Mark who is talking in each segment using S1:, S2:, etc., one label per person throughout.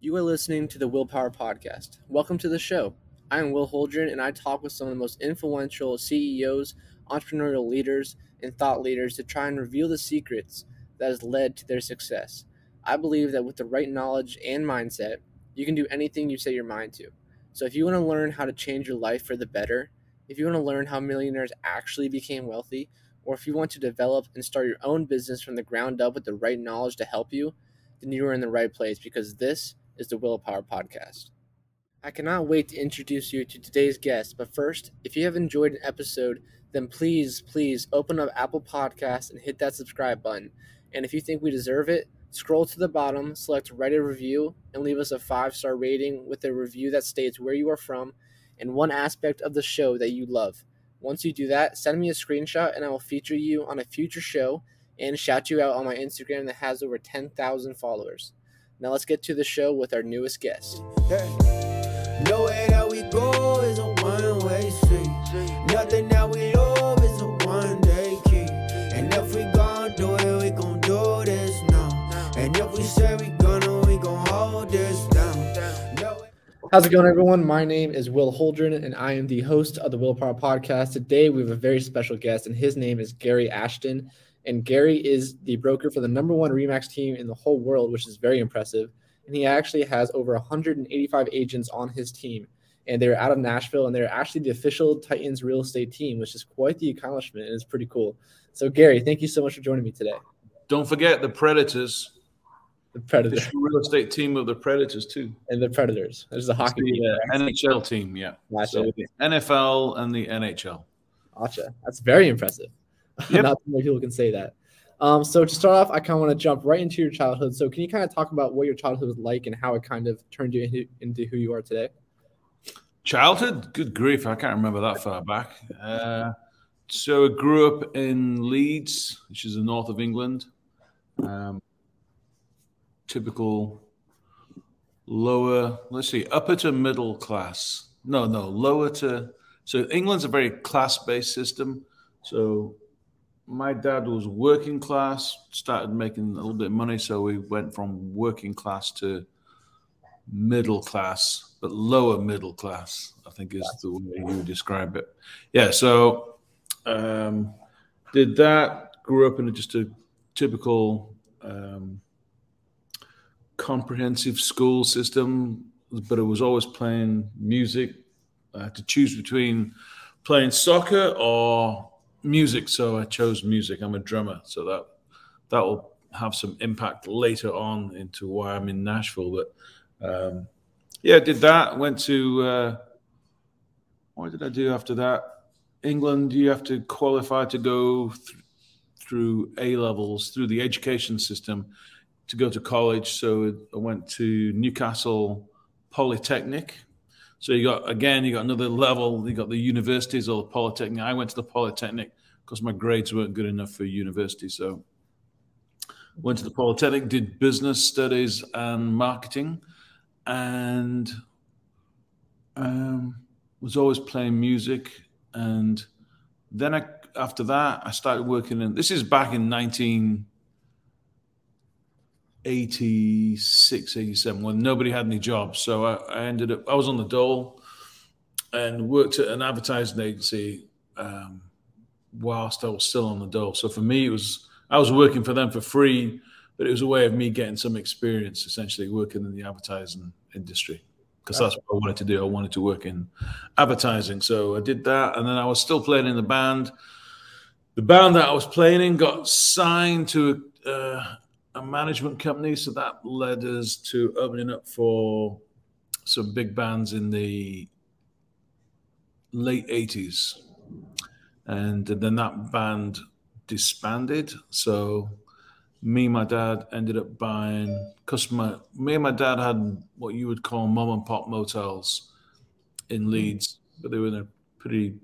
S1: You are listening to the Willpower Podcast. Welcome to the show. I am Will Holdren, and I talk with some of the most influential CEOs, entrepreneurial leaders, and thought leaders to try and reveal the secrets that has led to their success. I believe that with the right knowledge and mindset, you can do anything you set your mind to. So if you want to learn how to change your life for the better, if you want to learn how millionaires actually became wealthy, or if you want to develop and start your own business from the ground up with the right knowledge to help you, then you are in the right place because this is the Willpower Podcast. I cannot wait to introduce you to today's guest, but first, if you have enjoyed an episode, then please, please open up Apple Podcasts and hit that subscribe button. And if you think we deserve it, scroll to the bottom, select write a review, and leave us a five star rating with a review that states where you are from and one aspect of the show that you love. Once you do that, send me a screenshot and I will feature you on a future show and shout you out on my Instagram that has over 10,000 followers. Now let's get to the show with our newest guest.
S2: No way that we go is a one way street. Nothing that we love is a one day key. And if we gon' do it, we gon' do this now. And if we say we gonna, we gon' hold this down. No
S1: How's it going, everyone? My name is Will Holdren, and I am the host of the Willpower Podcast. Today, we have a very special guest, and his name is Gary Ashton. And Gary is the broker for the number one Remax team in the whole world, which is very impressive. And he actually has over 185 agents on his team. And they're out of Nashville, and they're actually the official Titans real estate team, which is quite the accomplishment, and it's pretty cool. So, Gary, thank you so much for joining me today.
S3: Don't forget the Predators.
S1: The
S3: The
S1: Predators
S3: real estate team of the Predators too.
S1: and the Predators. There's the hockey team.
S3: The uh. NHL team, yeah.
S1: Gotcha.
S3: So NFL and the NHL.
S1: Gotcha. That's very impressive.
S3: Yep.
S1: Not many people can say that. Um, so to start off, I kind of want to jump right into your childhood. So can you kind of talk about what your childhood was like and how it kind of turned you into, into who you are today?
S3: Childhood, good grief, I can't remember that far back. Uh, so I grew up in Leeds, which is the north of England. Um, typical lower, let's see, upper to middle class. No, no, lower to. So England's a very class-based system. So my dad was working class, started making a little bit of money, so we went from working class to middle class, but lower middle class, I think is the way you describe it. Yeah, so um, did that, grew up in just a typical um, comprehensive school system, but it was always playing music. I had to choose between playing soccer or music, so I chose music. I'm a drummer, so that that will have some impact later on into why I'm in Nashville. But um, yeah, did that. Went to uh, what did I do after that? England. You have to qualify to go th- through A levels through the education system to go to college. So I went to Newcastle Polytechnic. So you got again, you got another level. You got the universities or the polytechnic. I went to the polytechnic because my grades weren't good enough for university. So went to the polytechnic, did business studies and marketing, and um, was always playing music. And then I, after that, I started working in. This is back in 1986, 87, when nobody had any jobs. So I, I ended up. I was on the dole and worked at an advertising agency um, whilst I was still on the dole. So for me, it was I was working for them for free, but it was a way of me getting some experience, essentially working in the advertising industry because that's what I wanted to do. I wanted to work in advertising, so I did that, and then I was still playing in the band. The band that I was playing in got signed to a, uh, a management company, so that led us to opening up for some big bands in the late 80s. And then that band disbanded. So me and my dad ended up buying because my me and my dad had what you would call mom and pop motels in Leeds, but they were in a pretty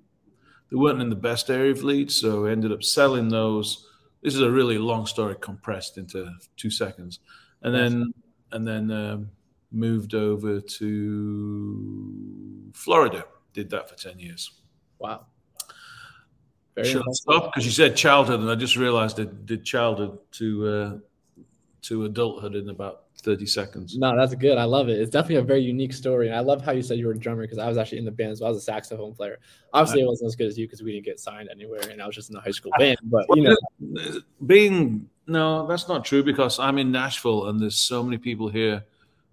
S3: they weren't in the best area of Leeds, so we ended up selling those. This is a really long story compressed into two seconds, and then and then um, moved over to Florida. Did that for ten years.
S1: Wow. Very impressive.
S3: stop because you said childhood, and I just realised I did childhood to uh, to adulthood in about 30 seconds.
S1: No, that's good. I love it. It's definitely a very unique story. And I love how you said you were a drummer because I was actually in the band as well. I was a saxophone player. Obviously, it wasn't as good as you because we didn't get signed anywhere and I was just in the high school band. But, you know,
S3: being, no, that's not true because I'm in Nashville and there's so many people here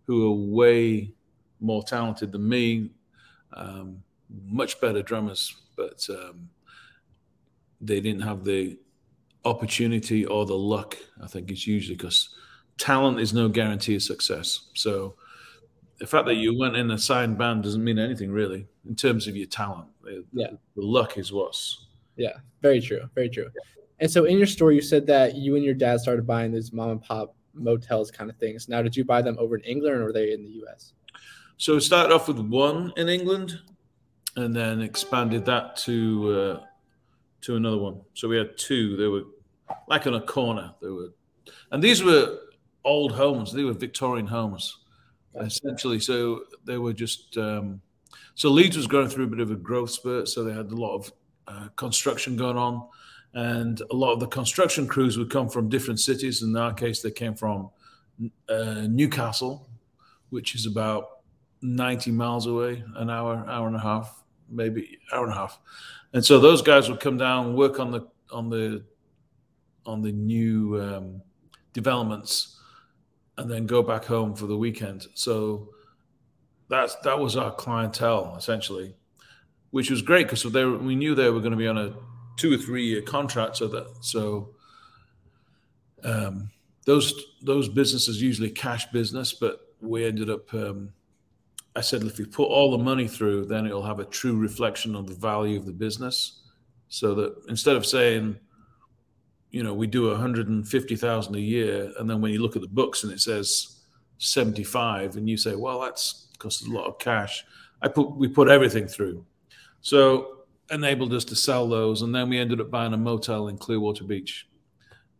S3: who are way more talented than me, um, much better drummers, but um, they didn't have the opportunity or the luck. I think it's usually because talent is no guarantee of success. So the fact that you went in a signed band doesn't mean anything really in terms of your talent.
S1: Yeah,
S3: the luck is what's.
S1: Yeah, very true, very true. And so in your story, you said that you and your dad started buying these mom and pop motels kind of things. Now, did you buy them over in England or were they in the U.S.?
S3: So we started off with one in England, and then expanded that to uh, to another one. So we had two. They were like on a corner. They were, and these were old homes. They were Victorian homes, essentially. So they were just. Um, so Leeds was going through a bit of a growth spurt. So they had a lot of uh, construction going on, and a lot of the construction crews would come from different cities. In our case, they came from uh, Newcastle, which is about 90 miles away, an hour, hour and a half, maybe hour and a half. And so those guys would come down, work on the on the on the new um, developments, and then go back home for the weekend. So that's that was our clientele essentially, which was great because they were, we knew they were going to be on a two or three year contract. So that so um, those those businesses usually cash business, but we ended up. Um, I said, if you put all the money through, then it'll have a true reflection of the value of the business. So that instead of saying, you know, we do 150,000 a year, and then when you look at the books and it says 75, and you say, well, that's costs a lot of cash. I put we put everything through, so enabled us to sell those, and then we ended up buying a motel in Clearwater Beach,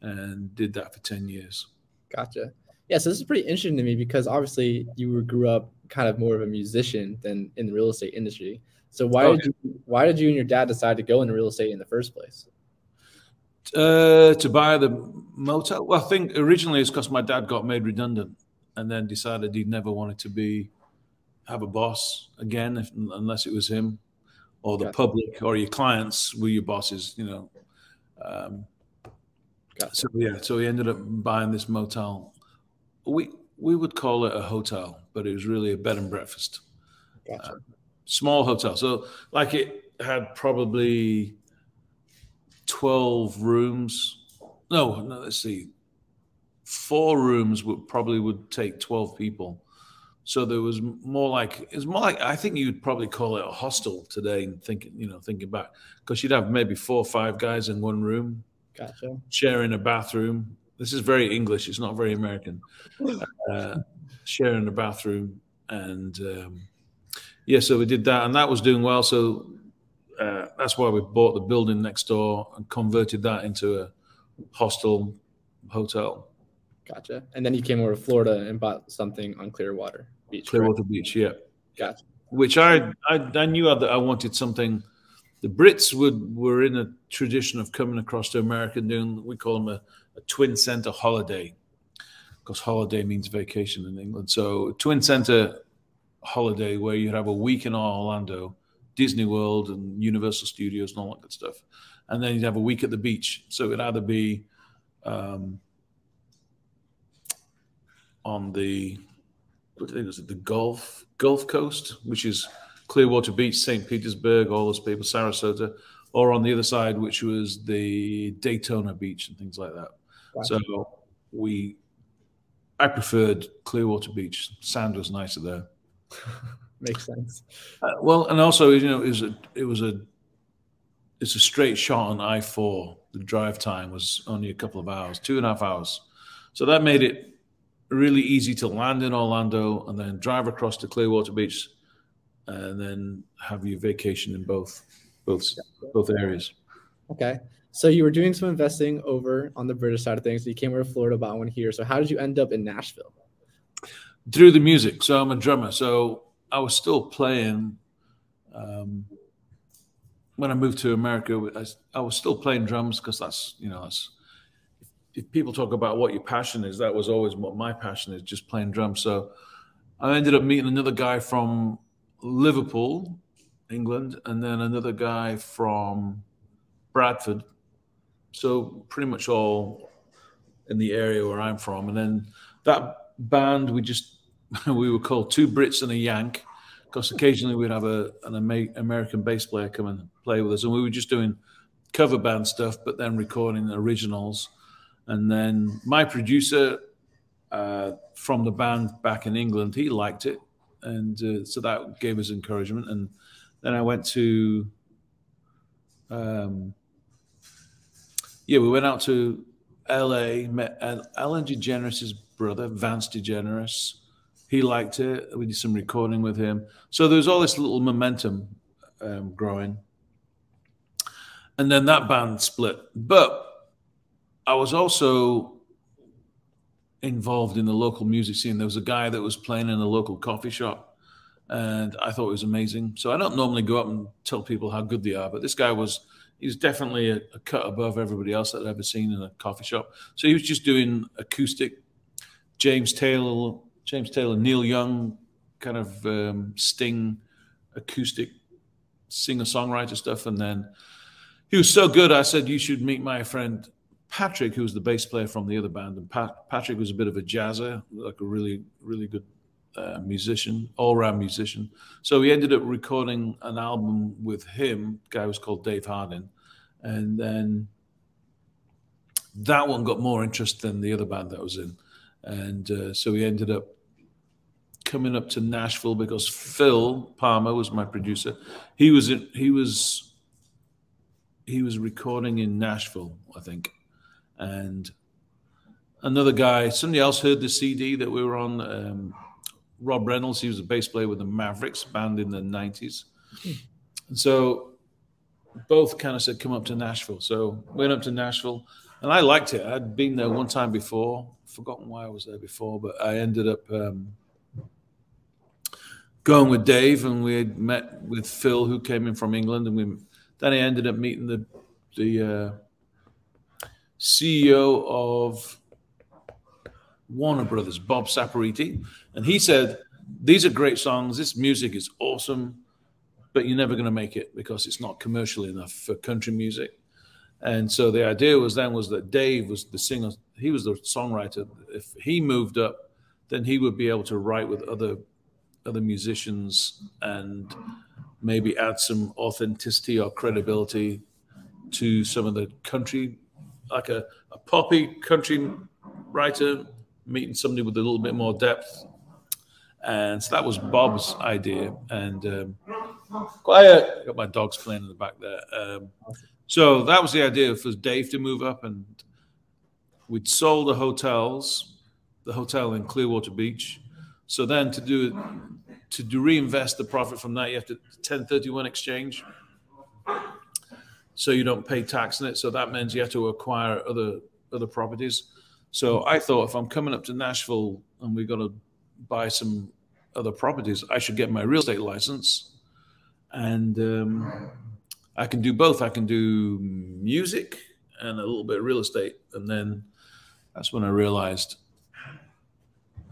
S3: and did that for 10 years.
S1: Gotcha. Yeah, so this is pretty interesting to me because obviously you grew up kind of more of a musician than in the real estate industry. So why okay. did you, why did you and your dad decide to go into real estate in the first place?
S3: Uh, to buy the motel. Well, I think originally it's because my dad got made redundant, and then decided he never wanted to be have a boss again, if, unless it was him or the public or your clients were your bosses. You know. Um, so yeah, so he ended up buying this motel. We we would call it a hotel, but it was really a bed and breakfast. Gotcha. Uh, small hotel. So, like, it had probably 12 rooms. No, no, let's see. Four rooms would probably would take 12 people. So there was more like it's more like I think you'd probably call it a hostel today. And thinking, you know, thinking back, because you'd have maybe four or five guys in one room,
S1: gotcha,
S3: sharing a bathroom, this is very English. It's not very American. Uh, sharing a bathroom, and um, yeah, so we did that, and that was doing well. So uh, that's why we bought the building next door and converted that into a hostel hotel.
S1: Gotcha. And then you came over to Florida and bought something on Clearwater Beach.
S3: Clearwater Beach, yeah.
S1: Gotcha.
S3: Which I I, I knew that I wanted something. The Brits would were in a tradition of coming across to America and doing we call them a a twin center holiday because holiday means vacation in England. So twin center holiday where you'd have a week in Orlando, Disney World and Universal Studios and all that good stuff. And then you'd have a week at the beach. So it'd either be um, on the what do was it, the Gulf Gulf Coast, which is Clearwater Beach, St. Petersburg, all those people, Sarasota, or on the other side, which was the Daytona Beach and things like that. Gotcha. So we, I preferred Clearwater Beach. Sand was nicer there.
S1: Makes sense.
S3: Uh, well, and also, you know, it was a, it was a, it's a straight shot on I four. The drive time was only a couple of hours, two and a half hours. So that made it really easy to land in Orlando and then drive across to Clearwater Beach, and then have your vacation in both both both areas.
S1: Okay. So you were doing some investing over on the British side of things. You came over to Florida, bought one here. So how did you end up in Nashville?
S3: Through the music. So I'm a drummer. So I was still playing. Um, when I moved to America, I, I was still playing drums because that's you know that's if people talk about what your passion is, that was always what my passion is, just playing drums. So I ended up meeting another guy from Liverpool, England, and then another guy from Bradford. So pretty much all in the area where I'm from. And then that band, we just we were called Two Brits and a Yank, because occasionally we'd have a, an American bass player come and play with us, and we were just doing cover band stuff, but then recording originals. And then my producer uh, from the band back in England, he liked it, and uh, so that gave us encouragement. And then I went to, um, yeah, we went out to L.A. Met Ellen DeGeneres' brother, Vance DeGeneres. He liked it. We did some recording with him. So there was all this little momentum um, growing. And then that band split. But I was also involved in the local music scene. There was a guy that was playing in a local coffee shop, and I thought it was amazing. So I don't normally go up and tell people how good they are, but this guy was he was definitely a, a cut above everybody else that I'd ever seen in a coffee shop. So he was just doing acoustic, James Taylor, James Taylor, Neil Young, kind of um, Sting, acoustic singer songwriter stuff, and then he was so good. I said you should meet my friend Patrick, who was the bass player from the other band, and Pat, Patrick was a bit of a jazzer, like a really, really good musician, all-round musician. So we ended up recording an album with him. Guy was called Dave Hardin, and then that one got more interest than the other band that I was in, and uh, so we ended up coming up to Nashville because Phil Palmer was my producer. He was in, he was he was recording in Nashville, I think and another guy, somebody else heard the CD that we were on. Um, Rob Reynolds, he was a bass player with the Mavericks band in the 90s. And so both kind of said, come up to Nashville. So went up to Nashville and I liked it. I'd been there one time before, forgotten why I was there before, but I ended up um, going with Dave and we had met with Phil, who came in from England. And we then I ended up meeting the, the, uh, CEO of Warner Brothers, Bob Saporiti, and he said, "These are great songs. This music is awesome, but you're never going to make it because it's not commercial enough for country music." And so the idea was then was that Dave was the singer, he was the songwriter. If he moved up, then he would be able to write with other other musicians and maybe add some authenticity or credibility to some of the country like a, a poppy country writer meeting somebody with a little bit more depth. And so that was Bob's idea. And um, quiet, got my dogs playing in the back there. Um, so that was the idea for Dave to move up, and we'd sold the hotels, the hotel in Clearwater Beach. So then to do to do reinvest the profit from that, you have to 1031 exchange so you don't pay tax on it. So that means you have to acquire other other properties. So I thought if I'm coming up to Nashville and we've got to buy some other properties, I should get my real estate license, and um, I can do both. I can do music and a little bit of real estate, and then that's when I realized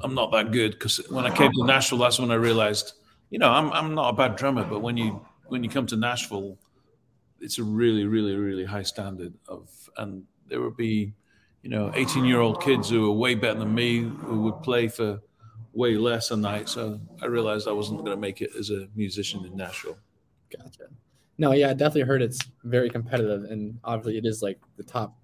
S3: I'm not that good. Because when I came to Nashville, that's when I realized, you know, I'm I'm not a bad drummer, but when you when you come to Nashville it's a really, really, really high standard of, and there would be, you know, 18 year old kids who are way better than me who would play for way less a night. So I realized I wasn't going to make it as a musician in Nashville.
S1: Gotcha. No, yeah, I definitely heard it's very competitive, and obviously it is like the top.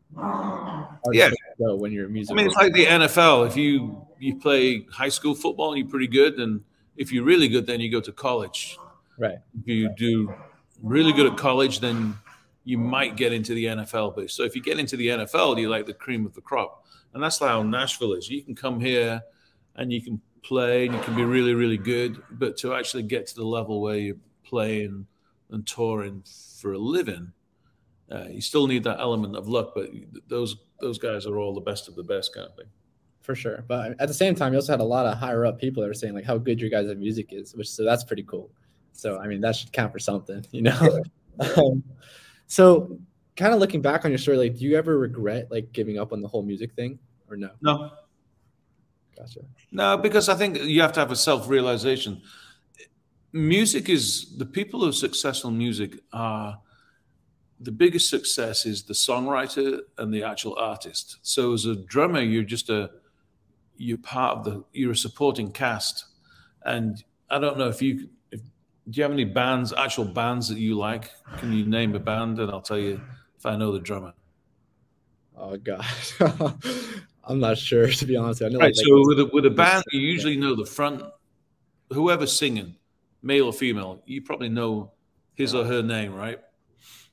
S3: Yeah.
S1: When you're a musician.
S3: I mean, it's like the NFL. If you you play high school football and you're pretty good, and if you're really good, then you go to college.
S1: Right.
S3: If you do really good at college, then you might get into the NFL. But so if you get into the NFL, you're like the cream of the crop. And that's how Nashville is. You can come here and you can play and you can be really, really good. But to actually get to the level where you're playing and touring for a living, uh, you still need that element of luck. But those those guys are all the best of the best kind of thing.
S1: For sure. But at the same time, you also had a lot of higher up people that were saying like how good your guys' music is, which so that's pretty cool. So I mean that should count for something, you know. um, so kind of looking back on your story, like, do you ever regret like giving up on the whole music thing, or no?
S3: No,
S1: Gotcha.
S3: no, because I think you have to have a self realization. Music is the people who are successful in music are the biggest success is the songwriter and the actual artist. So as a drummer, you're just a you're part of the you're a supporting cast. And I don't know if you if, do you have any bands, actual bands that you like? Can you name a band and I'll tell you if I know the drummer.
S1: Oh god, oh, I'm not sure to be honest. I know,
S3: Right.
S1: like,
S3: so with a, with a band, you usually know the front, whoever's singing, male or female. You probably know his or her name, right?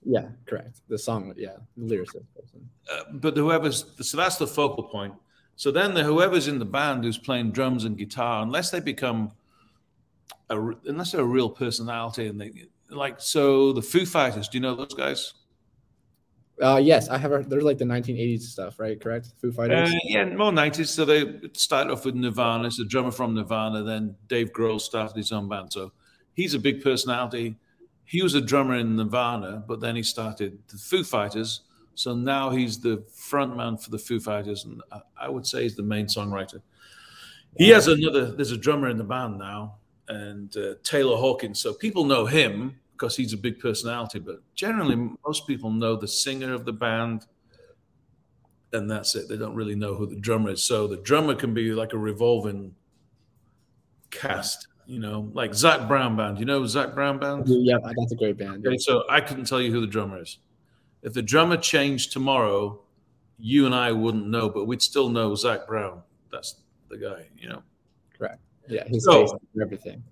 S1: yeah, correct. The song, yeah, the lyricist person.
S3: Uh, but whoever's so that's the focal point. So then the whoever's in the band who's playing drums and guitar, unless they become a, unless they're a real personality and they like so the Foo Fighters. Do you know those guys?
S1: Uh, yes, I have. Heard, there's like the 1980s stuff, right? Correct. Foo Fighters.
S3: Uh, yeah, more nineties. So they started off with Nirvana, so drummer from Nirvana. Then Dave Grohl started his own band. So he's a big personality. He was a drummer in Nirvana, but then he started the Foo Fighters. So now he's the front man for the Foo Fighters, and I- I would say he's the main songwriter. He has another. There's a drummer in the band now, and uh, Taylor Hawkins. So people know him because he's a big personality. But generally, most people know the singer of the band, and that's it. They don't really know who the drummer is. So the drummer can be like a revolving cast. You know, like Zac Brown band. You know Zac Brown band.
S1: yeah, that's a great band.
S3: Okay, so I couldn't tell you who the drummer is. If the drummer changed tomorrow, you and I wouldn't know, but we'd still know Zac Brown. That's the guy, you know.
S1: Correct. Yeah, his
S3: So-
S1: everything.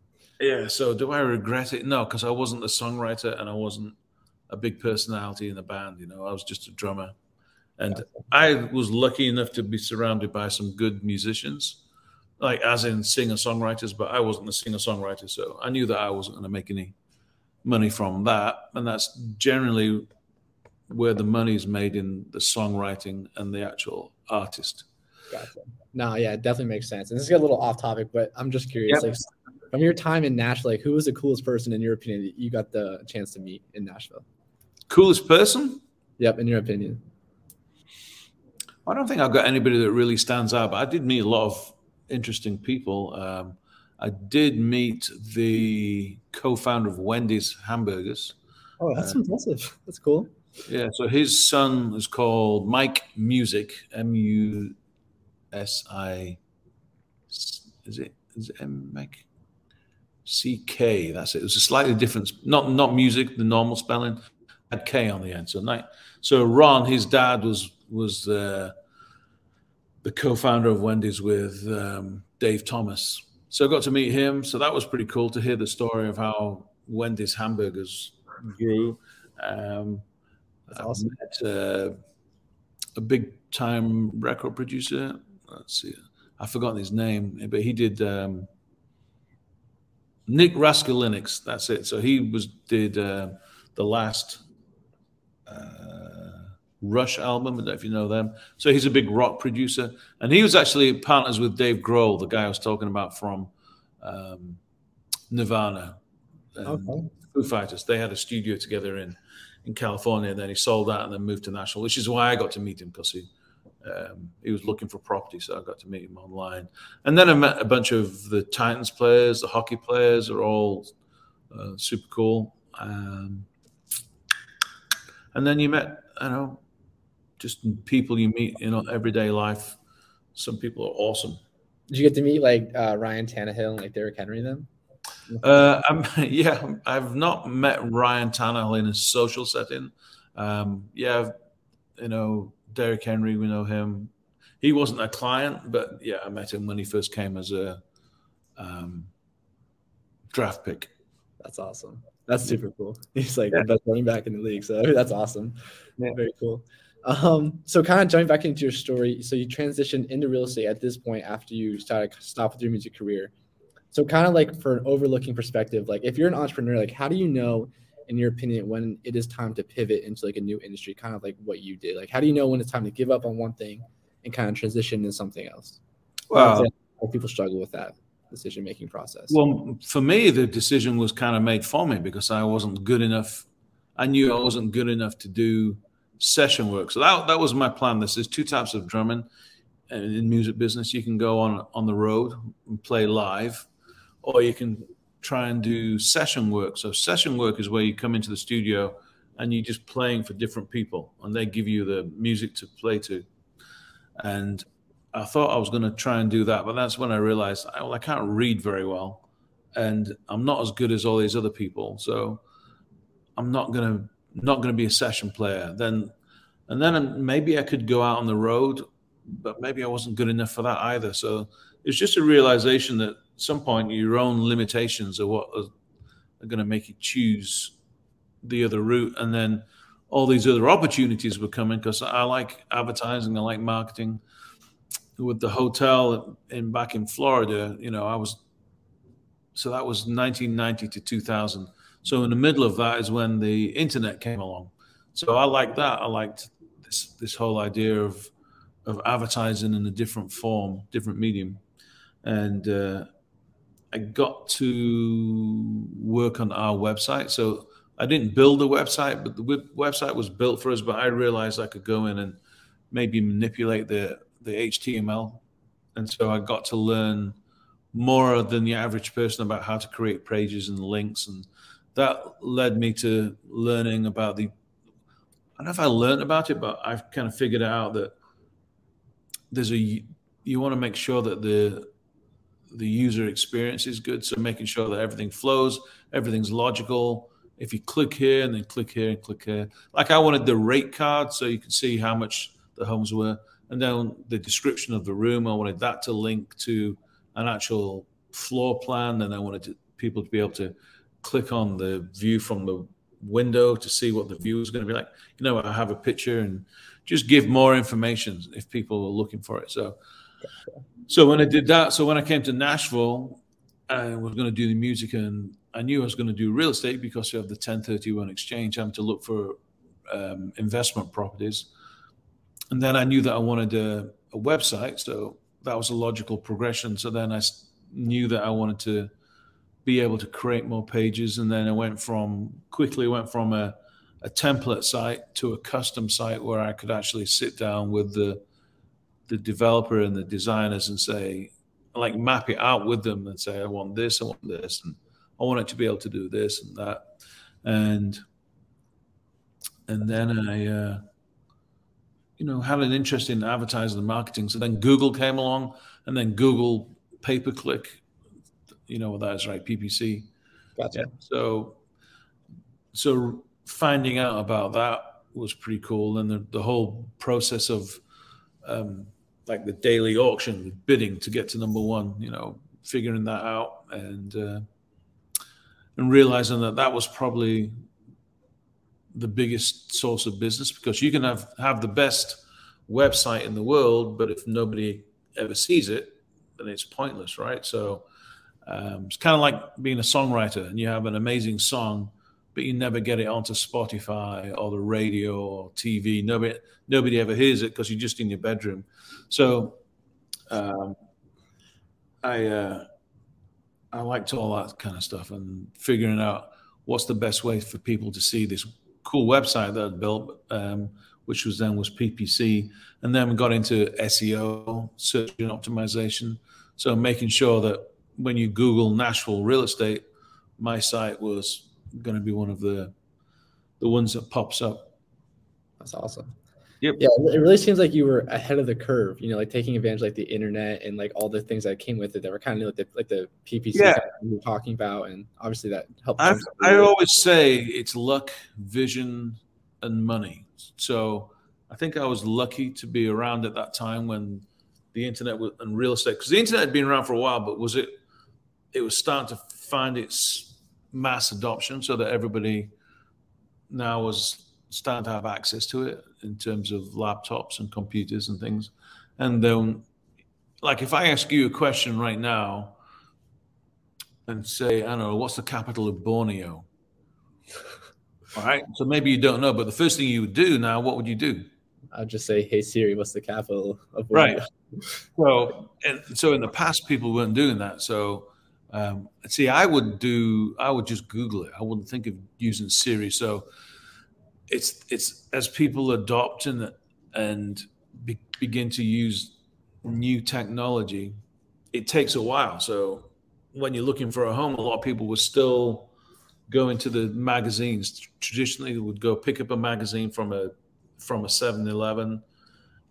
S3: Yeah. So do I regret it? No, because I wasn't a songwriter and I wasn't a big personality in the band. You know, I was just a drummer, and I was lucky enough to be surrounded by some good musicians, like as in singer songwriters. But I wasn't a singer songwriter, so I knew that I wasn't going to make any money from that, and that's generally where the money is made in the songwriting and the actual artist.
S1: Gotcha. No, yeah, it definitely makes sense. And this is a little off topic, but I'm just curious.
S3: Yep.
S1: Like, from your time in Nashville, like, who was the coolest person in your opinion that you got the chance to meet in Nashville?
S3: Coolest person?
S1: Yep, in your opinion.
S3: I don't think I've got anybody that really stands out, but I did meet a lot of interesting people. Um, I did meet the co-founder of Wendy's Hamburgers.
S1: Oh, that's impressive. That's cool.
S3: Yeah, so his son is called Mike Music, M U S I. Is it? Is it M Mike? C K. That's it. It was a slightly different, not not music, the normal spelling, had K on the end. So night. So Ron, his dad was was the the co-founder of Wendy's with um, Dave Thomas. So I got to meet him. So that was pretty cool to hear the story of how Wendy's hamburgers grew. Um, I
S1: awesome.
S3: met uh, a big time record producer. Let's see, I've forgotten his name, but he did um, Nick Raskulinecz. That's it. So he was did uh, the last uh, Rush album. I don't know if you know them. So he's a big rock producer, and he was actually partners with Dave Grohl, the guy I was talking about from um, Nirvana.
S1: Okay.
S3: Foo Fighters. They had a studio together in in California. Then he sold that and then moved to Nashville, which is why I got to meet him because he um, he was looking for property, so I got to meet him online. And then I met a bunch of the Titans players, the hockey players, are all uh, super cool. Um, and then you met, I don't know, just people you meet in everyday life. Some people are awesome.
S1: Did you get to meet like uh, Ryan Tannehill and like Derrick Henry then?
S3: Uh, yeah, I've not met Ryan Tannehill in a social setting. Um, yeah, you know, Derrick Henry, we know him. He wasn't a client, but yeah, I met him when he first came as a um, draft pick.
S1: That's awesome. That's super cool. He's like
S3: Yeah.
S1: the best running back in the league. So that's awesome.
S3: Yeah.
S1: Very cool. Um, so kind of jumping back into your story. So you transitioned into real estate at this point after you started to stop with your music career. So kind of like for an overlooking perspective, like if you're an entrepreneur, like how do you know, in your opinion, when it is time to pivot into like a new industry, kind of like what you did? Like how do you know when it's time to give up on one thing and kind of transition into something else?
S3: Well,
S1: people struggle with that decision making process.
S3: well, for me, the decision was kind of made for me because I wasn't good enough. I knew I wasn't good enough to do session work. So that that was my plan. This is two types of drumming in music business. You can go on on the road and play live, or you can try and do session work. So session work is where you come into the studio and you're just playing for different people, and they give you the music to play to. And I thought I was going to try and do that, but that's when I realized oh, well, I can't read very well, and I'm not as good as all these other people. So I'm not going to not going to be a session player. Then, and then maybe I could go out on the road, but maybe I wasn't good enough for that either. So it's just a realization that at some point your own limitations are what are, are going to make you choose the other route, and then all these other opportunities were coming because I like advertising, I like marketing. With the hotel in back in Florida, you know, I was so that was 1990 to 2000 so in the middle of that is when the internet came along. So I liked that. I liked this this whole idea of of advertising in a different form, different medium, and uh, I got to work on our website. So I didn't build the website, but the website was built for us. But I realized I could go in and maybe manipulate the the HTML, and so I got to learn more than the average person about how to create pages and links and that led me to learning about the. I don't know if I learned about it, but I've kind of figured out that there's a you want to make sure that the the user experience is good. So making sure that everything flows, everything's logical. If you click here and then click here and click here, like I wanted the rate card so you could see how much the homes were, and then the description of the room. I wanted that to link to an actual floor plan, and I wanted to, people to be able to click on the view from the window to see what the view is going to be like. You know, I have a picture and just give more information if people are looking for it. So, so when I did that, so when I came to Nashville, I was going to do the music and I knew I was going to do real estate because of the 1031 exchange, having to look for um, investment properties. And then I knew that I wanted a, a website. So that was a logical progression. So then I knew that I wanted to be able to create more pages. And then I went from quickly went from a, a template site to a custom site where I could actually sit down with the the developer and the designers and say, like map it out with them and say, I want this, I want this, and I want it to be able to do this and that. And and then I uh, you know had an interest in advertising and marketing. So then Google came along and then Google pay per click you know what that is, right? PPC.
S1: Gotcha.
S3: So, so finding out about that was pretty cool, and the, the whole process of um, like the daily auction, bidding to get to number one, you know, figuring that out and uh, and realizing that that was probably the biggest source of business because you can have have the best website in the world, but if nobody ever sees it, then it's pointless, right? So um, it's kind of like being a songwriter and you have an amazing song, but you never get it onto Spotify or the radio or TV. Nobody, nobody ever hears it because you're just in your bedroom. So um, I, uh, I liked all that kind of stuff and figuring out what's the best way for people to see this cool website that I'd built, um, which was then was PPC, and then we got into SEO, search and optimization. So making sure that when you Google Nashville real estate, my site was going to be one of the the ones that pops up.
S1: That's awesome.
S3: Yep.
S1: Yeah, it really seems like you were ahead of the curve. You know, like taking advantage like the internet and like all the things that came with it that were kind of like the like the PPC
S3: yeah.
S1: you were talking about, and obviously that helped.
S3: i I always say it's luck, vision, and money. So I think I was lucky to be around at that time when the internet and real estate, because the internet had been around for a while, but was it it was starting to find its mass adoption so that everybody now was starting to have access to it in terms of laptops and computers and things. And then, like, if I ask you a question right now and say, I don't know, what's the capital of Borneo? All right. So maybe you don't know, but the first thing you would do now, what would you do?
S1: I'd just say, "Hey Siri, what's the capital of Borneo?"
S3: Right. So, and so in the past, people weren't doing that. So um, see, I would do, I would just Google it. I wouldn't think of using Siri. So it's it's as people adopt and and be, begin to use new technology, it takes a while. So when you're looking for a home, a lot of people were still go into the magazines. Traditionally, would go pick up a magazine from a from a 7-Eleven,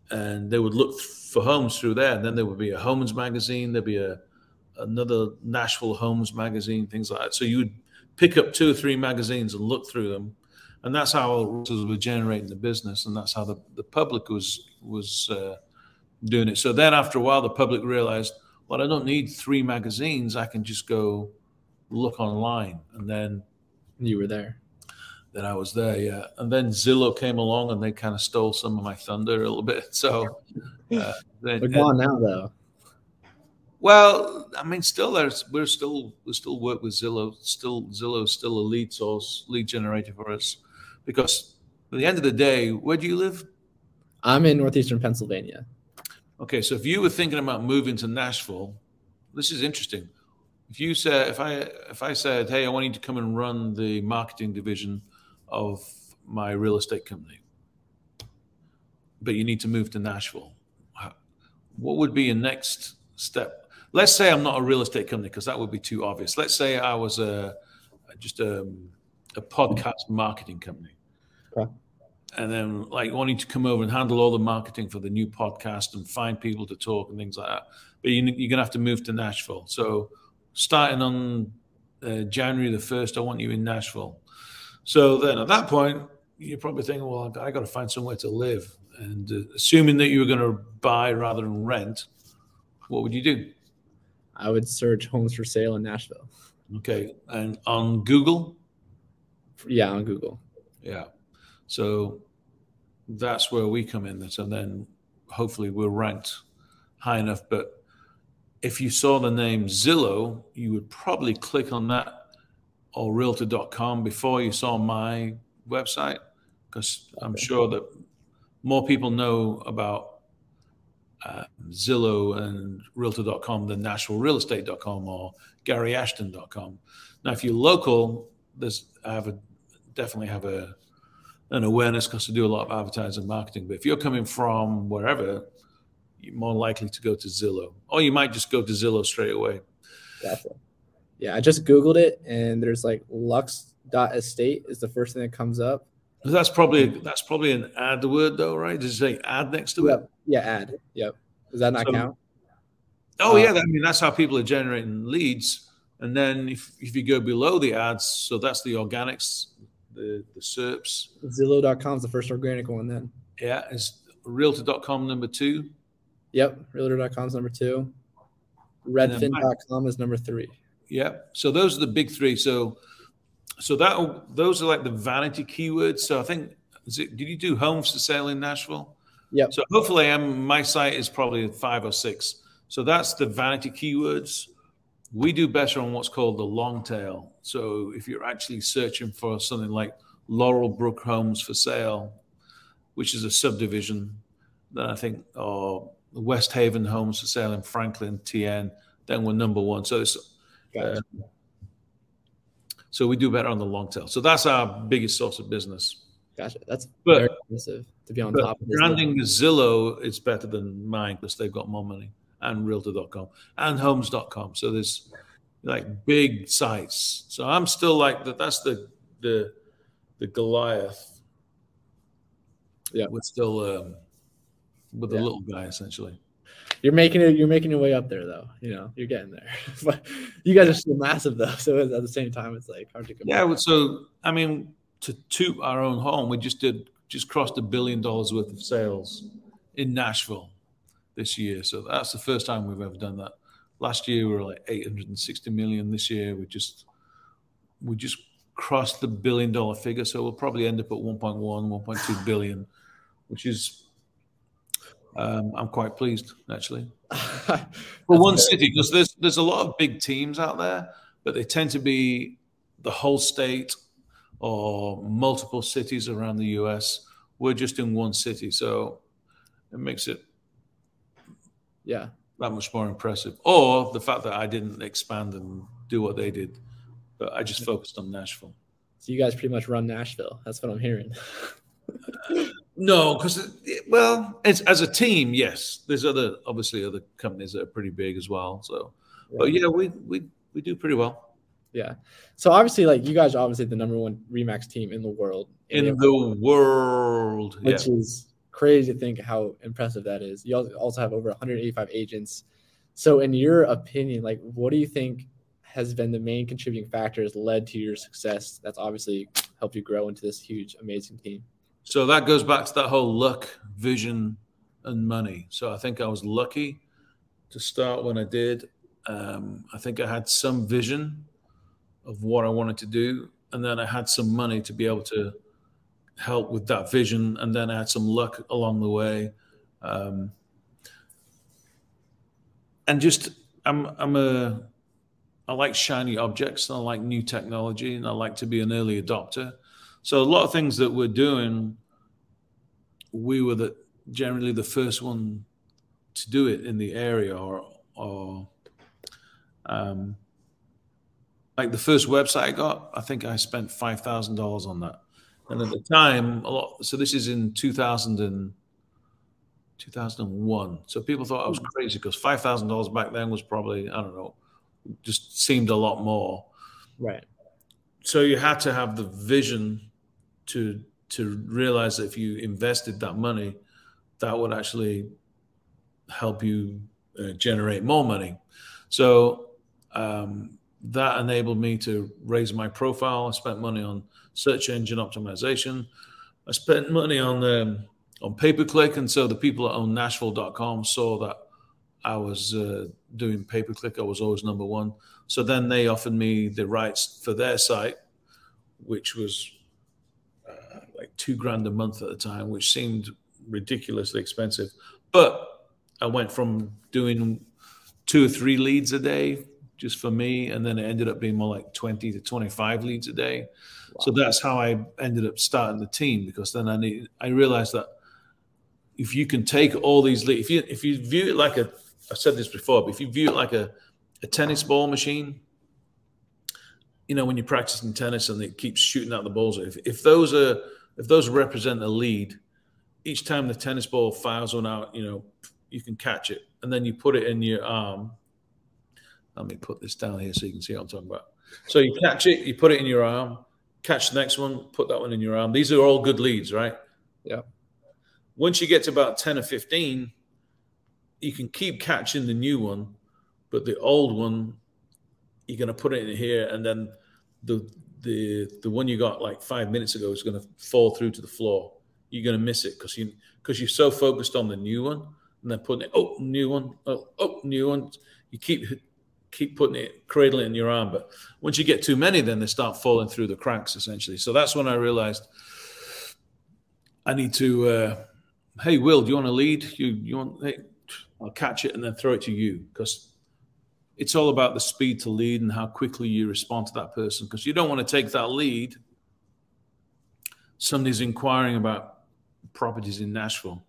S3: and they would look for homes through there. And then there would be a homes magazine. There'd be a another Nashville Homes magazine, things like that. So you would pick up two or three magazines and look through them, and that's how realtors were generating the business, and that's how the, the public was was uh, doing it. So then, after a while, the public realized, well, I don't need three magazines. I can just go look online, and then
S1: You were there.
S3: then I was there, yeah. And then Zillow came along, and they kind of stole some of my thunder a little bit. So, uh, then,
S1: They're gone now, though.
S3: Well, I mean, still there's we're still we still work with Zillow. Still Zillow is still a lead source, lead generator for us, because at the end of the day, where do you live?
S1: I'm in northeastern Pennsylvania.
S3: Okay, so if you were thinking about moving to Nashville, this is interesting. If you said if I if I said, hey, I want you to come and run the marketing division of my real estate company, but you need to move to Nashville, what would be your next step? Let's say I'm not a real estate company because that would be too obvious. Let's say I was a just a, a podcast marketing company.
S1: Okay.
S3: And then like wanting to come over and handle all the marketing for the new podcast and find people to talk and things like that. But you, you're gonna have to move to Nashville. So starting on uh, January the first, I want you in Nashville. So then at that point, you're probably thinking, well, I got to find somewhere to live. And uh, assuming that you were going to buy rather than rent, what would you do?
S1: I would search homes for sale in Nashville.
S3: Okay, and on Google,
S1: Yeah, on Google.
S3: yeah. So that's where we come in. And then hopefully we're ranked high enough. But if you saw the name Zillow, you would probably click on that or realtor.com before you saw my website because I'm sure that more people know about uh, Zillow and realtor.com than nationalrealestate.com or garyashton.com. Now, if you're local, there's I have a definitely have a an awareness because I do a lot of advertising and marketing. But if you're coming from wherever, you're more likely to go to Zillow, or you might just go to Zillow straight away.
S1: Gotcha. Yeah, I just Googled it and there's like lux.estate is the first thing that comes up.
S3: That's probably that's probably an ad word though, right? Does it say ad next to it?
S1: Yeah, ad. Yep. Does that not
S3: So-
S1: count?
S3: Oh
S1: Uh,
S3: yeah, I mean that's how people are generating leads. And then if, if you go below the ads, so that's the organics, the the SERPs.
S1: Zillow.com is the first organic one then.
S3: Yeah, is realtor.com number two.
S1: Yep. Realtor.com is number two. Redfin.com is number three.
S3: Yeah. So those are the big three. So so that those are like the vanity keywords. So I think it, did you do homes for sale in Nashville?
S1: Yeah.
S3: So hopefully I'm, my site is probably five or six. So that's the vanity keywords. We do better on what's called the long tail. So if you're actually searching for something like Laurel Brook Homes for sale, which is a subdivision, then I think, or West Haven Homes for sale in Franklin, TN, then we're number one. So it's uh,
S1: Gotcha.
S3: so we do better on the long tail. So that's our biggest source of business.
S1: Gotcha. That's
S3: But-
S1: very impressive to be on top of this.
S3: branding Zillow is better than mine because they've got more money and realtor.com and homes.com. So there's like big sites. So I'm still like that. That's the, the, the Goliath.
S1: Yeah.
S3: We're still, um, with the
S1: Yeah.
S3: little guy essentially.
S1: You're making it. You're making your way up there, though. You know, you're getting there. but you guys are still massive, though. So at the same time, it's like hard to compare.
S3: Yeah. well, So, I mean, to toot our own home, we just did, just crossed a billion dollars worth of sales in Nashville this year. So that's the first time we've ever done that. Last year we were like 860 million. This year we just we just crossed the billion dollar figure. So we'll probably end up at 1.1, 1.2 billion, which is um, I'm quite pleased actually for one city because there's there's a lot of big teams out there, but they tend to be the whole state or multiple cities around the U.S. We're just in one city, so it makes it
S1: yeah.
S3: that much more impressive. Or the fact that I didn't expand and do what they did, but I just focused on Nashville.
S1: So you guys pretty much run Nashville. That's what I'm hearing.
S3: No, because well, it's as a team, yes. There's other obviously other companies that are pretty big as well. So, but yeah, we we we do pretty well.
S1: Yeah. So obviously, like you guys are obviously the number one Remax team in the world.
S3: In the world,
S1: which
S3: yeah.
S1: is crazy to think how impressive that is. You also have over 185 agents. So, in your opinion, like, what do you think has been the main contributing factors led to your success? That's obviously helped you grow into this huge, amazing team.
S3: So that goes back to that whole luck, vision, and money. So I think I was lucky to start when I did. Um, I think I had some vision of what I wanted to do, and then I had some money to be able to help with that vision, and then had some luck along the way. Um, and just I'm I'm a I like shiny objects and I like new technology and I like to be an early adopter. So a lot of things that we're doing, we were the, generally the first one to do it in the area, or or um, like the first website I got, I think I spent five thousand dollars on that, and at the time, a lot. So this is in 2000 and 2001. So people thought I was crazy because five thousand dollars back then was probably I don't know, just seemed a lot more.
S1: Right.
S3: So you had to have the vision to to realize that if you invested that money, that would actually help you uh, generate more money. So um, that enabled me to raise my profile. I spent money on search engine optimization. I spent money on um, on pay per click, and so the people that own Nashville.com saw that I was uh, doing pay per click. I was always number one. So then they offered me the rights for their site, which was like two grand a month at the time, which seemed ridiculously expensive. But I went from doing two or three leads a day just for me, and then it ended up being more like 20 to 25 leads a day. Wow. So that's how I ended up starting the team because then I need I realized that if you can take all these leads, if you if you view it like a I've said this before, but if you view it like a, a tennis ball machine, you know, when you're practicing tennis and it keeps shooting out the balls, if, if those are if those represent a lead, each time the tennis ball fires one out, you know, you can catch it, and then you put it in your arm. Let me put this down here so you can see what I'm talking about. So you catch it, you put it in your arm, catch the next one, put that one in your arm. These are all good leads, right?
S1: Yeah.
S3: Once you get to about 10 or 15, you can keep catching the new one, but the old one, you're going to put it in here, and then the the the one you got like five minutes ago is going to fall through to the floor. You're going to miss it because you because you're so focused on the new one and then putting it oh new one oh oh new one. You keep keep putting it cradling in your arm, but once you get too many, then they start falling through the cracks essentially. So that's when I realized I need to. Uh, hey, Will, do you want to lead? You you want? Hey, I'll catch it and then throw it to you because it's all about the speed to lead and how quickly you respond to that person because you don't want to take that lead. Somebody's inquiring about properties in Nashville.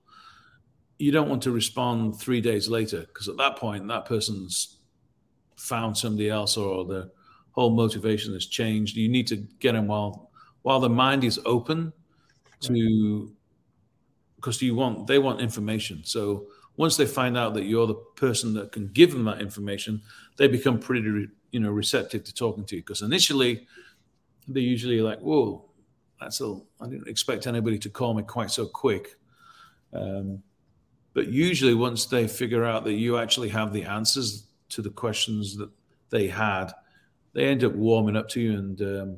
S3: You don't want to respond three days later because at that point, that person's found somebody else or the whole motivation has changed. You need to get them while while the mind is open to because you want they want information. So once they find out that you're the person that can give them that information, they become pretty, you know, receptive to talking to you. Because initially, they're usually like, "Whoa, that's a I didn't expect anybody to call me quite so quick." Um, but usually, once they figure out that you actually have the answers to the questions that they had, they end up warming up to you. And um,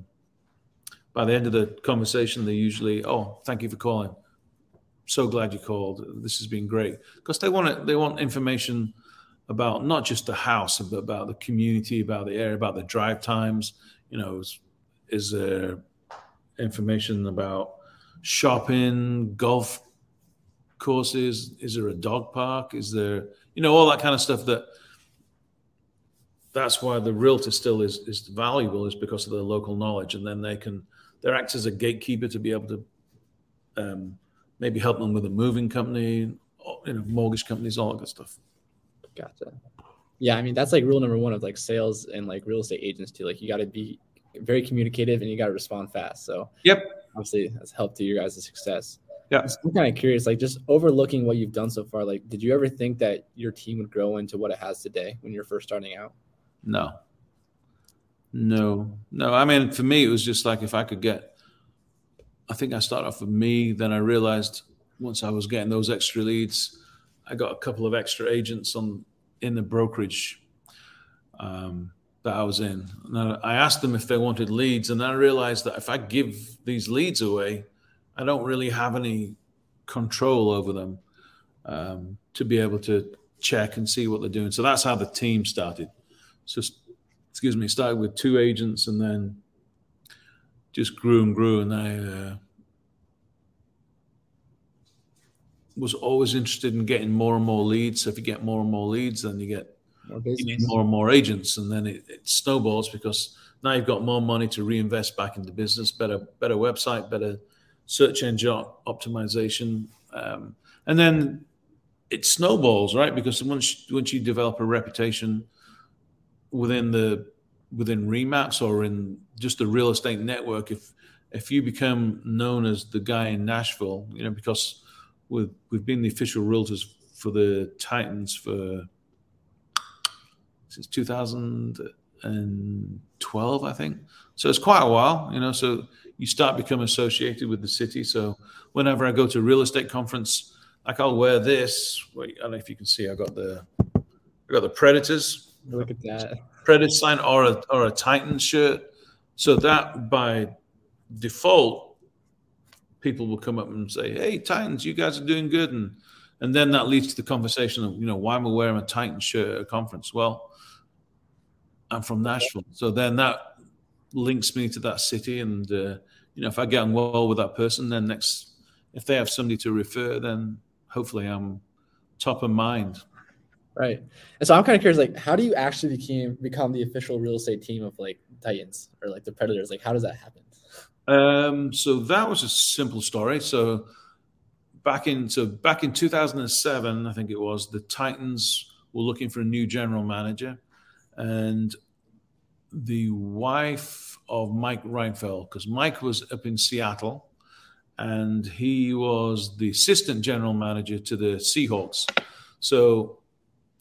S3: by the end of the conversation, they usually, "Oh, thank you for calling." so glad you called. This has been great because they want it, they want information about not just the house, but about the community, about the area, about the drive times. You know, is, is there information about shopping, golf courses? Is there a dog park? Is there, you know, all that kind of stuff that that's why the realtor still is is valuable is because of their local knowledge and then they can they act as a gatekeeper to be able to um, maybe help them with a moving company, you know, mortgage companies, all that good stuff.
S1: Gotcha. Yeah, I mean that's like rule number one of like sales and like real estate agents too. Like you got to be very communicative and you got to respond fast. So
S3: yep,
S1: obviously that's helped to your guys' success.
S3: Yeah.
S1: So I'm kind of curious, like just overlooking what you've done so far, like did you ever think that your team would grow into what it has today when you're first starting out?
S3: No. No. No. I mean, for me, it was just like if I could get I think I started off with me, then I realized once I was getting those extra leads, I got a couple of extra agents on in the brokerage um, that I was in. And I asked them if they wanted leads, and I realized that if I give these leads away, I don't really have any control over them um, to be able to check and see what they're doing. So that's how the team started. So, excuse me, started with two agents and then just grew and grew. And I uh, was always interested in getting more and more leads. So if you get more and more leads, then you get more, you more and more agents, and then it, it snowballs because now you've got more money to reinvest back into business, better better website, better search engine optimization, um, and then it snowballs, right? Because once once you develop a reputation within the within Remax or in just the real estate network, if if you become known as the guy in Nashville, you know, because we've we've been the official realtors for the Titans for since 2012, I think. So it's quite a while, you know. So you start becoming associated with the city. So whenever I go to a real estate conference, like I'll wear this. Wait, I don't know if you can see. I got the I got the Predators.
S1: Look at that.
S3: Credit sign or a or a Titan shirt. So that by default, people will come up and say, "Hey, Titans, you guys are doing good," and and then that leads to the conversation of, you know, why am I wearing a Titan shirt at a conference? Well, I'm from Nashville, so then that links me to that city, and uh, you know, if I get on well with that person, then next, if they have somebody to refer, then hopefully I'm top of mind.
S1: Right. And so I'm kind of curious, like, how do you actually became become the official real estate team of like Titans or like the Predators? Like, how does that happen?
S3: Um, so that was a simple story. So back in so back in 2007, I think it was, the Titans were looking for a new general manager, and the wife of Mike Reinfeldt, because Mike was up in Seattle, and he was the assistant general manager to the Seahawks. So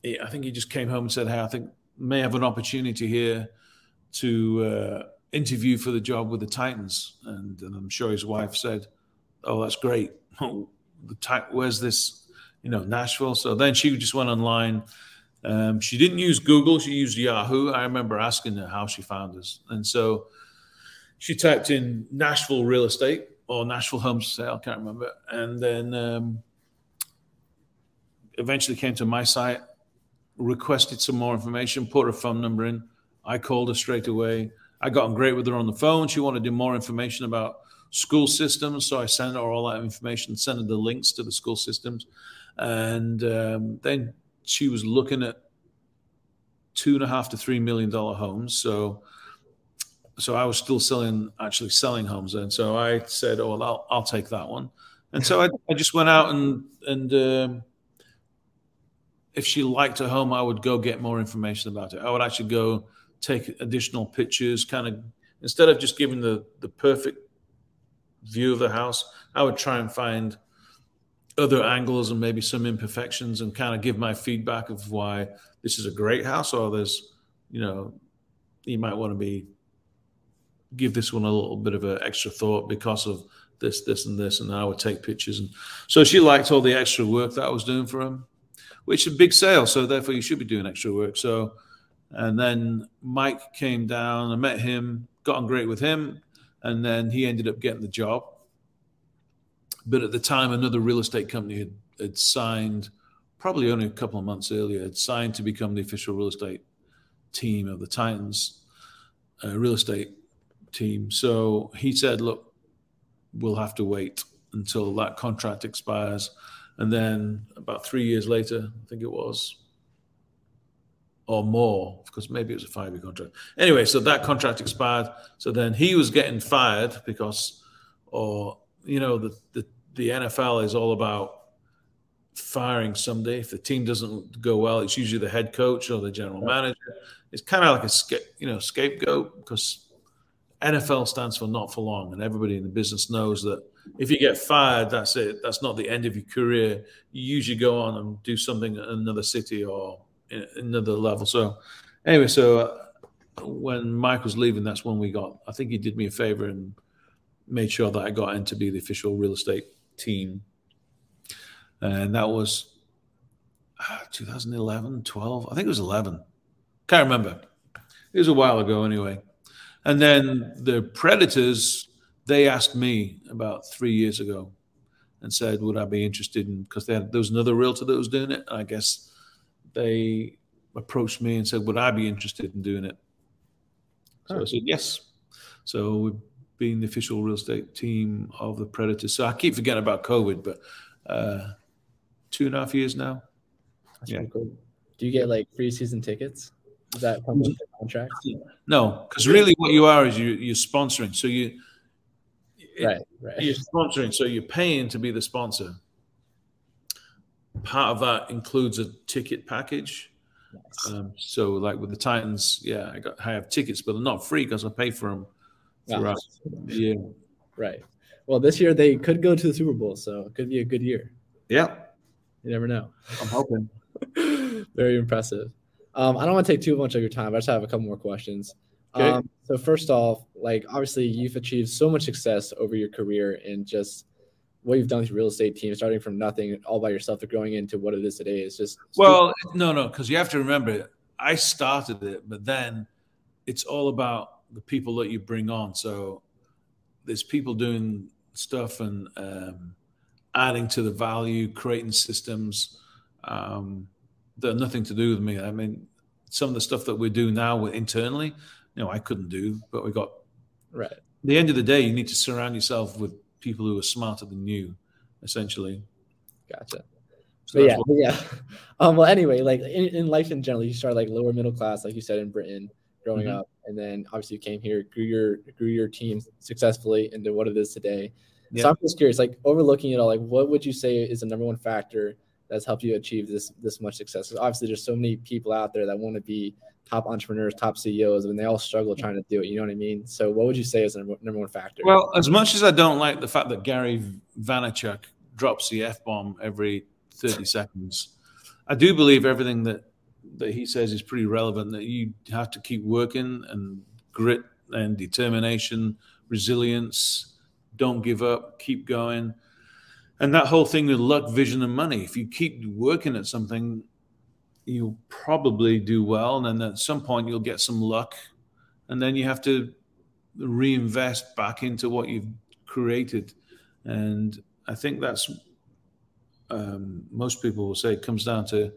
S3: I think he just came home and said, "Hey, I think may have an opportunity here to uh, interview for the job with the Titans." And, and, I'm sure his wife said, "Oh, that's great. the where's this? You know, Nashville." So then she just went online. Um, she didn't use Google; she used Yahoo. I remember asking her how she found us, and so she typed in Nashville real estate or Nashville homes sale. I can't remember, and then. Um, eventually came to my site requested some more information, put her phone number in. I called her straight away. I got on great with her on the phone. She wanted to do more information about school systems, so I sent her all that information, sent her the links to the school systems, and um, then she was looking at two and a half to three million dollar homes. So, so I was still selling, actually selling homes, and so I said, "Oh, well, I'll, I'll take that one." And so I, I just went out and and um, if she liked her home, I would go get more information about it. I would actually go take additional pictures, kind of instead of just giving the the perfect view of the house, I would try and find other angles and maybe some imperfections and kind of give my feedback of why this is a great house or there's you know you might want to be give this one a little bit of an extra thought because of this this and this and I would take pictures and so she liked all the extra work that I was doing for him which is a big sale. So therefore, you should be doing extra work. So, and then Mike came down. I met him, got on great with him, and then he ended up getting the job. But at the time, another real estate company had, had signed, probably only a couple of months earlier, had signed to become the official real estate team of the Titans uh, real estate team. So he said, "Look, we'll have to wait until that contract expires." And then about three years later, I think it was, or more, because maybe it was a five year contract. Anyway, so that contract expired. So then he was getting fired because, or, you know, the, the, the NFL is all about firing somebody. If the team doesn't go well, it's usually the head coach or the general manager. It's kind of like a you know scapegoat because NFL stands for not for long, and everybody in the business knows that if you get fired, that's it. That's not the end of your career. You usually go on and do something in another city or another level. So, anyway, so uh, when Mike was leaving, that's when we got. I think he did me a favor and made sure that I got in to be the official real estate team, and that was uh, 2011, 12. I think it was 11. Can't remember. It was a while ago, anyway. And then the Predators, they asked me about three years ago and said, would I be interested in, because there was another realtor that was doing it. I guess they approached me and said, would I be interested in doing it? So. I said, yes. So we've been the official real estate team of the Predators. So I keep forgetting about COVID, but uh, two and a half years now.
S1: That's yeah. Cool. Do you get like free season tickets? Does that come with the contract?
S3: No, because really what you are is you, you're sponsoring. So you,
S1: right, right.
S3: You're sponsoring. So you're paying to be the sponsor. Part of that includes a ticket package. Nice. Um, so like with the Titans, yeah, I got I have tickets, but they're not free because I pay for them throughout the year.
S1: Right. Well, this year they could go to the Super Bowl, so it could be a good year.
S3: Yeah.
S1: You never know.
S3: I'm hoping.
S1: Very impressive. Um, I don't want to take too much of your time. I just have a couple more questions. Okay. Um, so first off, like obviously you've achieved so much success over your career and just what you've done with your real estate team, starting from nothing all by yourself to growing into what it is today. Is just
S3: well, no, no, because you have to remember, I started it, but then it's all about the people that you bring on. So there's people doing stuff and um, adding to the value, creating systems. Um, that nothing to do with me. I mean, some of the stuff that we do now internally, you know, I couldn't do, but we got
S1: right. At
S3: the end of the day, you need to surround yourself with people who are smarter than you, essentially.
S1: Gotcha. So yeah, what- yeah. Um, well, anyway, like in, in, life in general, you start like lower middle class, like you said in Britain, growing mm-hmm. up, and then obviously you came here, grew your grew your team successfully into what it is today. Yeah. So I'm just curious, like overlooking it all, like what would you say is the number one factor that's helped you achieve this this much success? Because obviously, there's so many people out there that want to be top entrepreneurs, top CEOs, and they all struggle trying to do it. You know what I mean? So, what would you say is the number one factor?
S3: Well, as much as I don't like the fact that Gary Vaynerchuk drops the f bomb every 30 seconds, I do believe everything that that he says is pretty relevant. That you have to keep working and grit and determination, resilience. Don't give up. Keep going and that whole thing with luck, vision, and money. If you keep working at something, you'll probably do well, and then at some point you'll get some luck, and then you have to reinvest back into what you've created. And I think that's um, most people will say it comes down to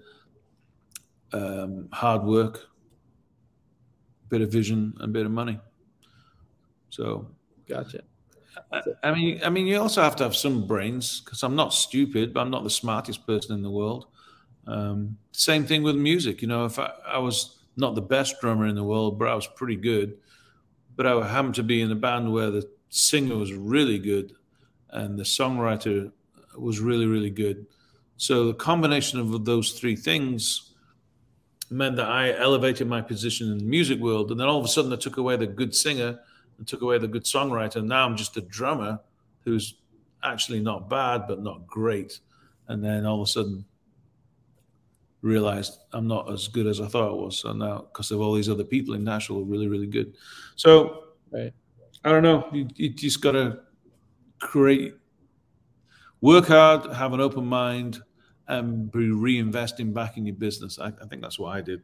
S3: um, hard work, a bit of vision, and a bit of money. So,
S1: gotcha.
S3: I mean, I mean, you also have to have some brains because I'm not stupid, but I'm not the smartest person in the world. Um, same thing with music. You know, if I, I, was not the best drummer in the world, but I was pretty good, but I happened to be in a band where the singer was really good and the songwriter was really, really good. So the combination of those three things meant that I elevated my position in the music world, and then all of a sudden I took away the good singer and took away the good songwriter. And Now I'm just a drummer who's actually not bad, but not great. And then all of a sudden realized I'm not as good as I thought I was. So now, because of all these other people in Nashville, really, really good. So
S1: right.
S3: I don't know. You, you just got to create, work hard, have an open mind, and be reinvesting back in your business. I, I think that's what I did.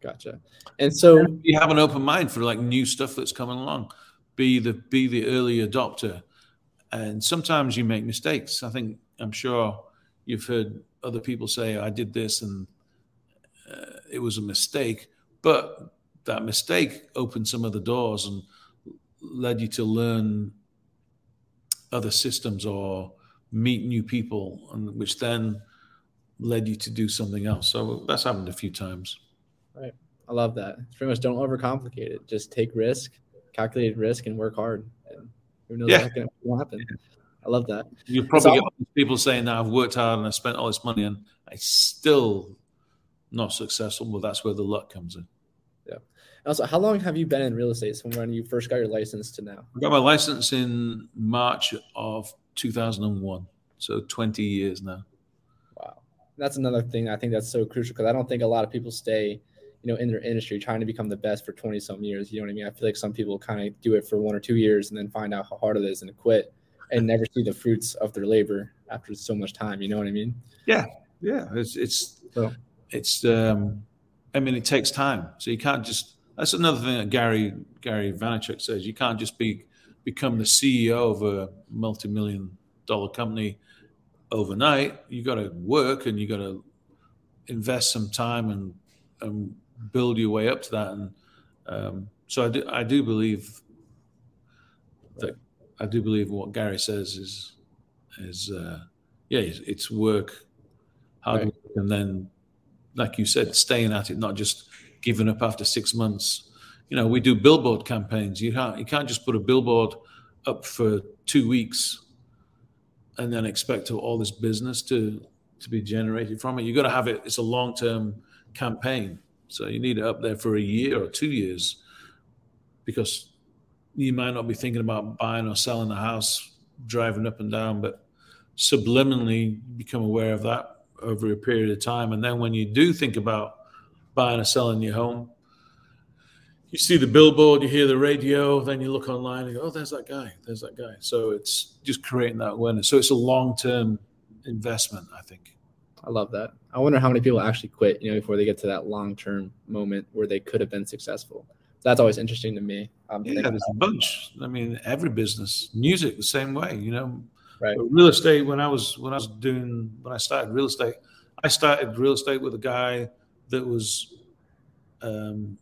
S1: Gotcha. And so
S3: you have an open mind for like new stuff that's coming along. Be the be the early adopter. And sometimes you make mistakes. I think I'm sure you've heard other people say I did this and uh, it was a mistake, but that mistake opened some other doors and led you to learn other systems or meet new people, and which then led you to do something else. So that's happened a few times.
S1: Right. I love that. It's pretty much don't overcomplicate it. Just take risk, calculated risk, and work hard. And who knows yeah. what will happen. I love that.
S3: You probably so, get people saying that I've worked hard and I spent all this money and I still not successful, Well, that's where the luck comes in.
S1: Yeah. Also, how long have you been in real estate from when you first got your license to now?
S3: I got my license in March of 2001, so 20 years now.
S1: Wow, that's another thing I think that's so crucial because I don't think a lot of people stay, you know, in their industry trying to become the best for 20 some years. You know what I mean? I feel like some people kind of do it for one or two years and then find out how hard it is and quit and never see the fruits of their labor after so much time. You know what I mean?
S3: Yeah, yeah. It's it's so. it's. um I mean, it takes time, so you can't just. That's another thing that Gary Gary Vaynerchuk says. You can't just be become the CEO of a multi-million dollar company overnight. You got to work and you got to invest some time and and build your way up to that. And um, so I do I do believe that I do believe what Gary says is is uh, yeah, it's, it's work, hard right. work, and then like you said, staying at it, not just giving up after six months. You know, we do billboard campaigns. You can't you can't just put a billboard up for two weeks and then expect all this business to to be generated from it. You've got to have it. It's a long term campaign, so you need it up there for a year or two years because you might not be thinking about buying or selling a house, driving up and down, but subliminally become aware of that over a period of time. And then when you do think about buying or selling your home, you see the billboard, you hear the radio, then you look online and go, oh, there's that guy, there's that guy. So it's just creating that awareness. So it's a long term investment, I think.
S1: I love that. I wonder how many people actually quit, you know, before they get to that long term moment where they could have been successful. That's always interesting to me.
S3: Um, yeah, there's a bunch. I mean, every business, music the same way. You know,
S1: Right.
S3: But real estate. When I was when I was doing when I started real estate, I started real estate with a guy that was, um,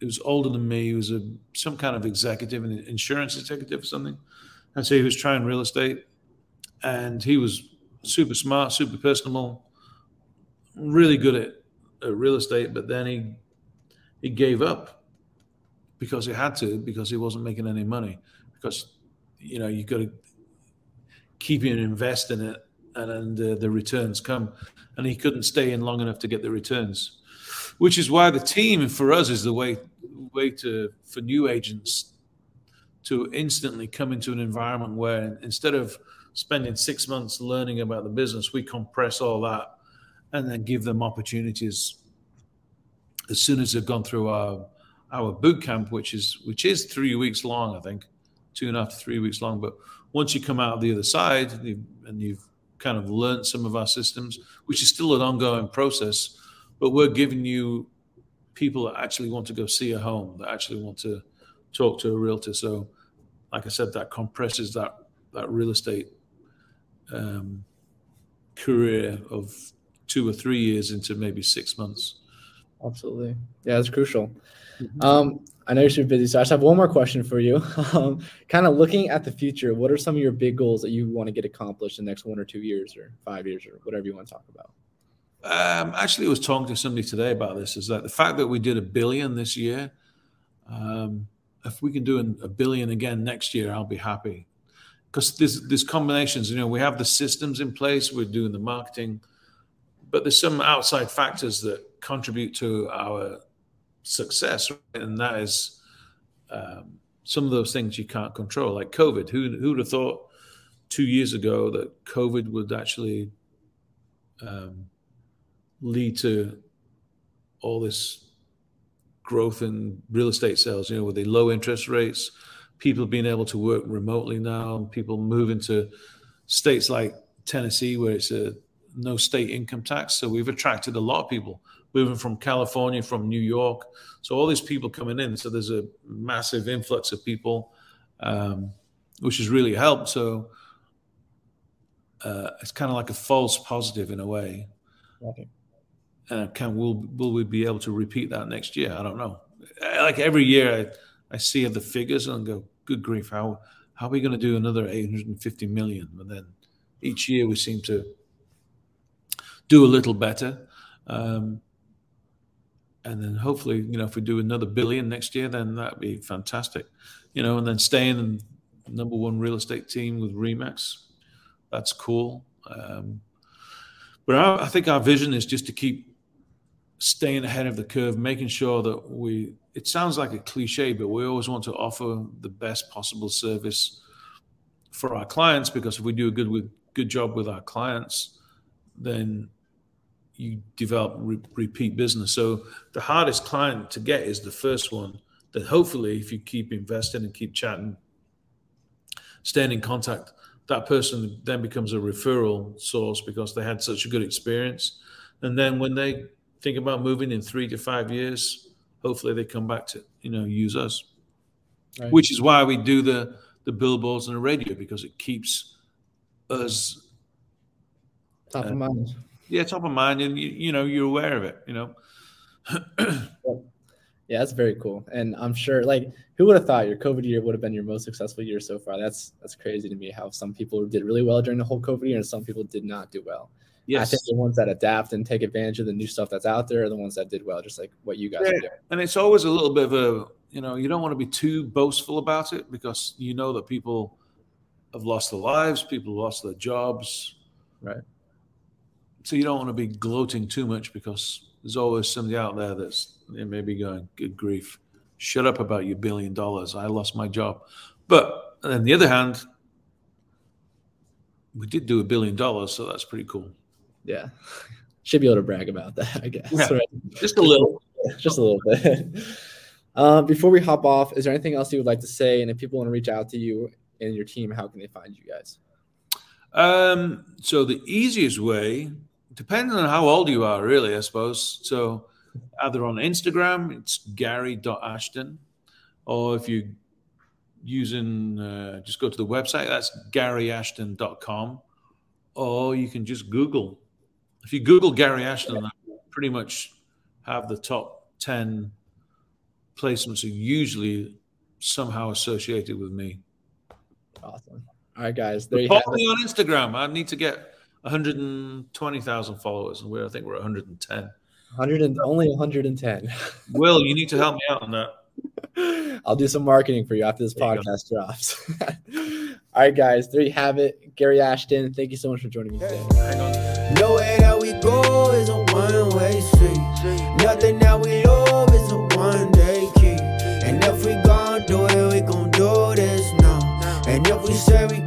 S3: he was older than me. He was a some kind of executive, an insurance executive or something. And so he was trying real estate, and he was super smart, super personable, really good at, at real estate. But then he he gave up because he had to because he wasn't making any money because you know you got to keep and invest in it, and, and uh, the returns come. And he couldn't stay in long enough to get the returns, which is why the team for us is the way way to for new agents to instantly come into an environment where instead of spending six months learning about the business, we compress all that and then give them opportunities as soon as they've gone through our our boot camp, which is which is three weeks long, I think, two and a half to three weeks long. But once you come out the other side and you've kind of learned some of our systems, which is still an ongoing process, but we're giving you people that actually want to go see a home, that actually want to talk to a realtor. So, like I said, that compresses that that real estate um, career of two or three years into maybe six months.
S1: Absolutely, yeah, it's crucial. Mm-hmm. Um, I know you're super busy, so I just have one more question for you. Um, kind of looking at the future, what are some of your big goals that you want to get accomplished in the next one or two years or five years or whatever you want to talk about?
S3: Um, actually, I was talking to somebody today about this. Is that the fact that we did a billion this year? Um, if we can do a billion again next year, I'll be happy. Because there's there's combinations. You know, we have the systems in place. We're doing the marketing, but there's some outside factors that contribute to our success, and that is um, some of those things you can't control, like COVID. Who who'd have thought two years ago that COVID would actually um, lead to all this growth in real estate sales? You know, with the low interest rates, people being able to work remotely now, people moving to states like Tennessee where it's a no state income tax. So we've attracted a lot of people moving from California, from New York. So all these people coming in. So there's a massive influx of people, um, which has really helped. So uh, it's kind of like a false positive in a way. Okay. And can will will we be able to repeat that next year? I don't know. Like every year, I, I see the figures and go, "Good grief! How how are we going to do another 850 million? And then each year we seem to do a little better. Um, and then hopefully, you know, if we do another billion next year, then that'd be fantastic, you know. And then staying in the number one real estate team with Remax, that's cool. Um, but I think our vision is just to keep staying ahead of the curve, making sure that we. It sounds like a cliche, but we always want to offer the best possible service for our clients because if we do a good with good job with our clients, then you develop re- repeat business. So the hardest client to get is the first one. That hopefully, if you keep investing and keep chatting, staying in contact, that person then becomes a referral source because they had such a good experience. And then when they think about moving in three to five years, hopefully they come back to you know use us. Right. Which is why we do the the billboards and the radio because it keeps us
S1: top uh, of mind.
S3: Yeah, top of mind, and you, you know you're aware of it. You know.
S1: yeah, that's very cool, and I'm sure. Like, who would have thought your COVID year would have been your most successful year so far? That's that's crazy to me. How some people did really well during the whole COVID year, and some people did not do well. Yes. I think the ones that adapt and take advantage of the new stuff that's out there are the ones that did well, just like what you guys yeah. are doing.
S3: And it's always a little bit of a, you know, you don't want to be too boastful about it because you know that people have lost their lives, people lost their jobs.
S1: Right
S3: so you don't want to be gloating too much because there's always somebody out there that's maybe going, good grief, shut up about your billion dollars. I lost my job. But on the other hand, we did do a billion dollars, so that's pretty cool.
S1: Yeah. Should be able to brag about that, I guess.
S3: Yeah, right? Just a little.
S1: Just a little bit. Uh, before we hop off, is there anything else you would like to say? And if people want to reach out to you and your team, how can they find you guys?
S3: Um, so the easiest way depending on how old you are, really, I suppose. So either on Instagram, it's gary.ashton, or if you're using, uh, just go to the website, that's garyashton.com, or you can just Google. If you Google Gary Ashton, pretty much have the top 10 placements are usually somehow associated with me.
S1: Awesome. All right, guys. There
S3: you Follow me on Instagram. I need to get 120,000 followers, and we're I think we're 110.
S1: 100 and only 110.
S3: Will, you need to help me out on that.
S1: I'll do some marketing for you after this there podcast drops. All right, guys, there you have it. Gary Ashton, thank you so much for joining me today. Hang on. Nowhere that we go is a one-way street. Nothing that we love is a one-day key. And if we gon' do it, we gon' do this now. And if we say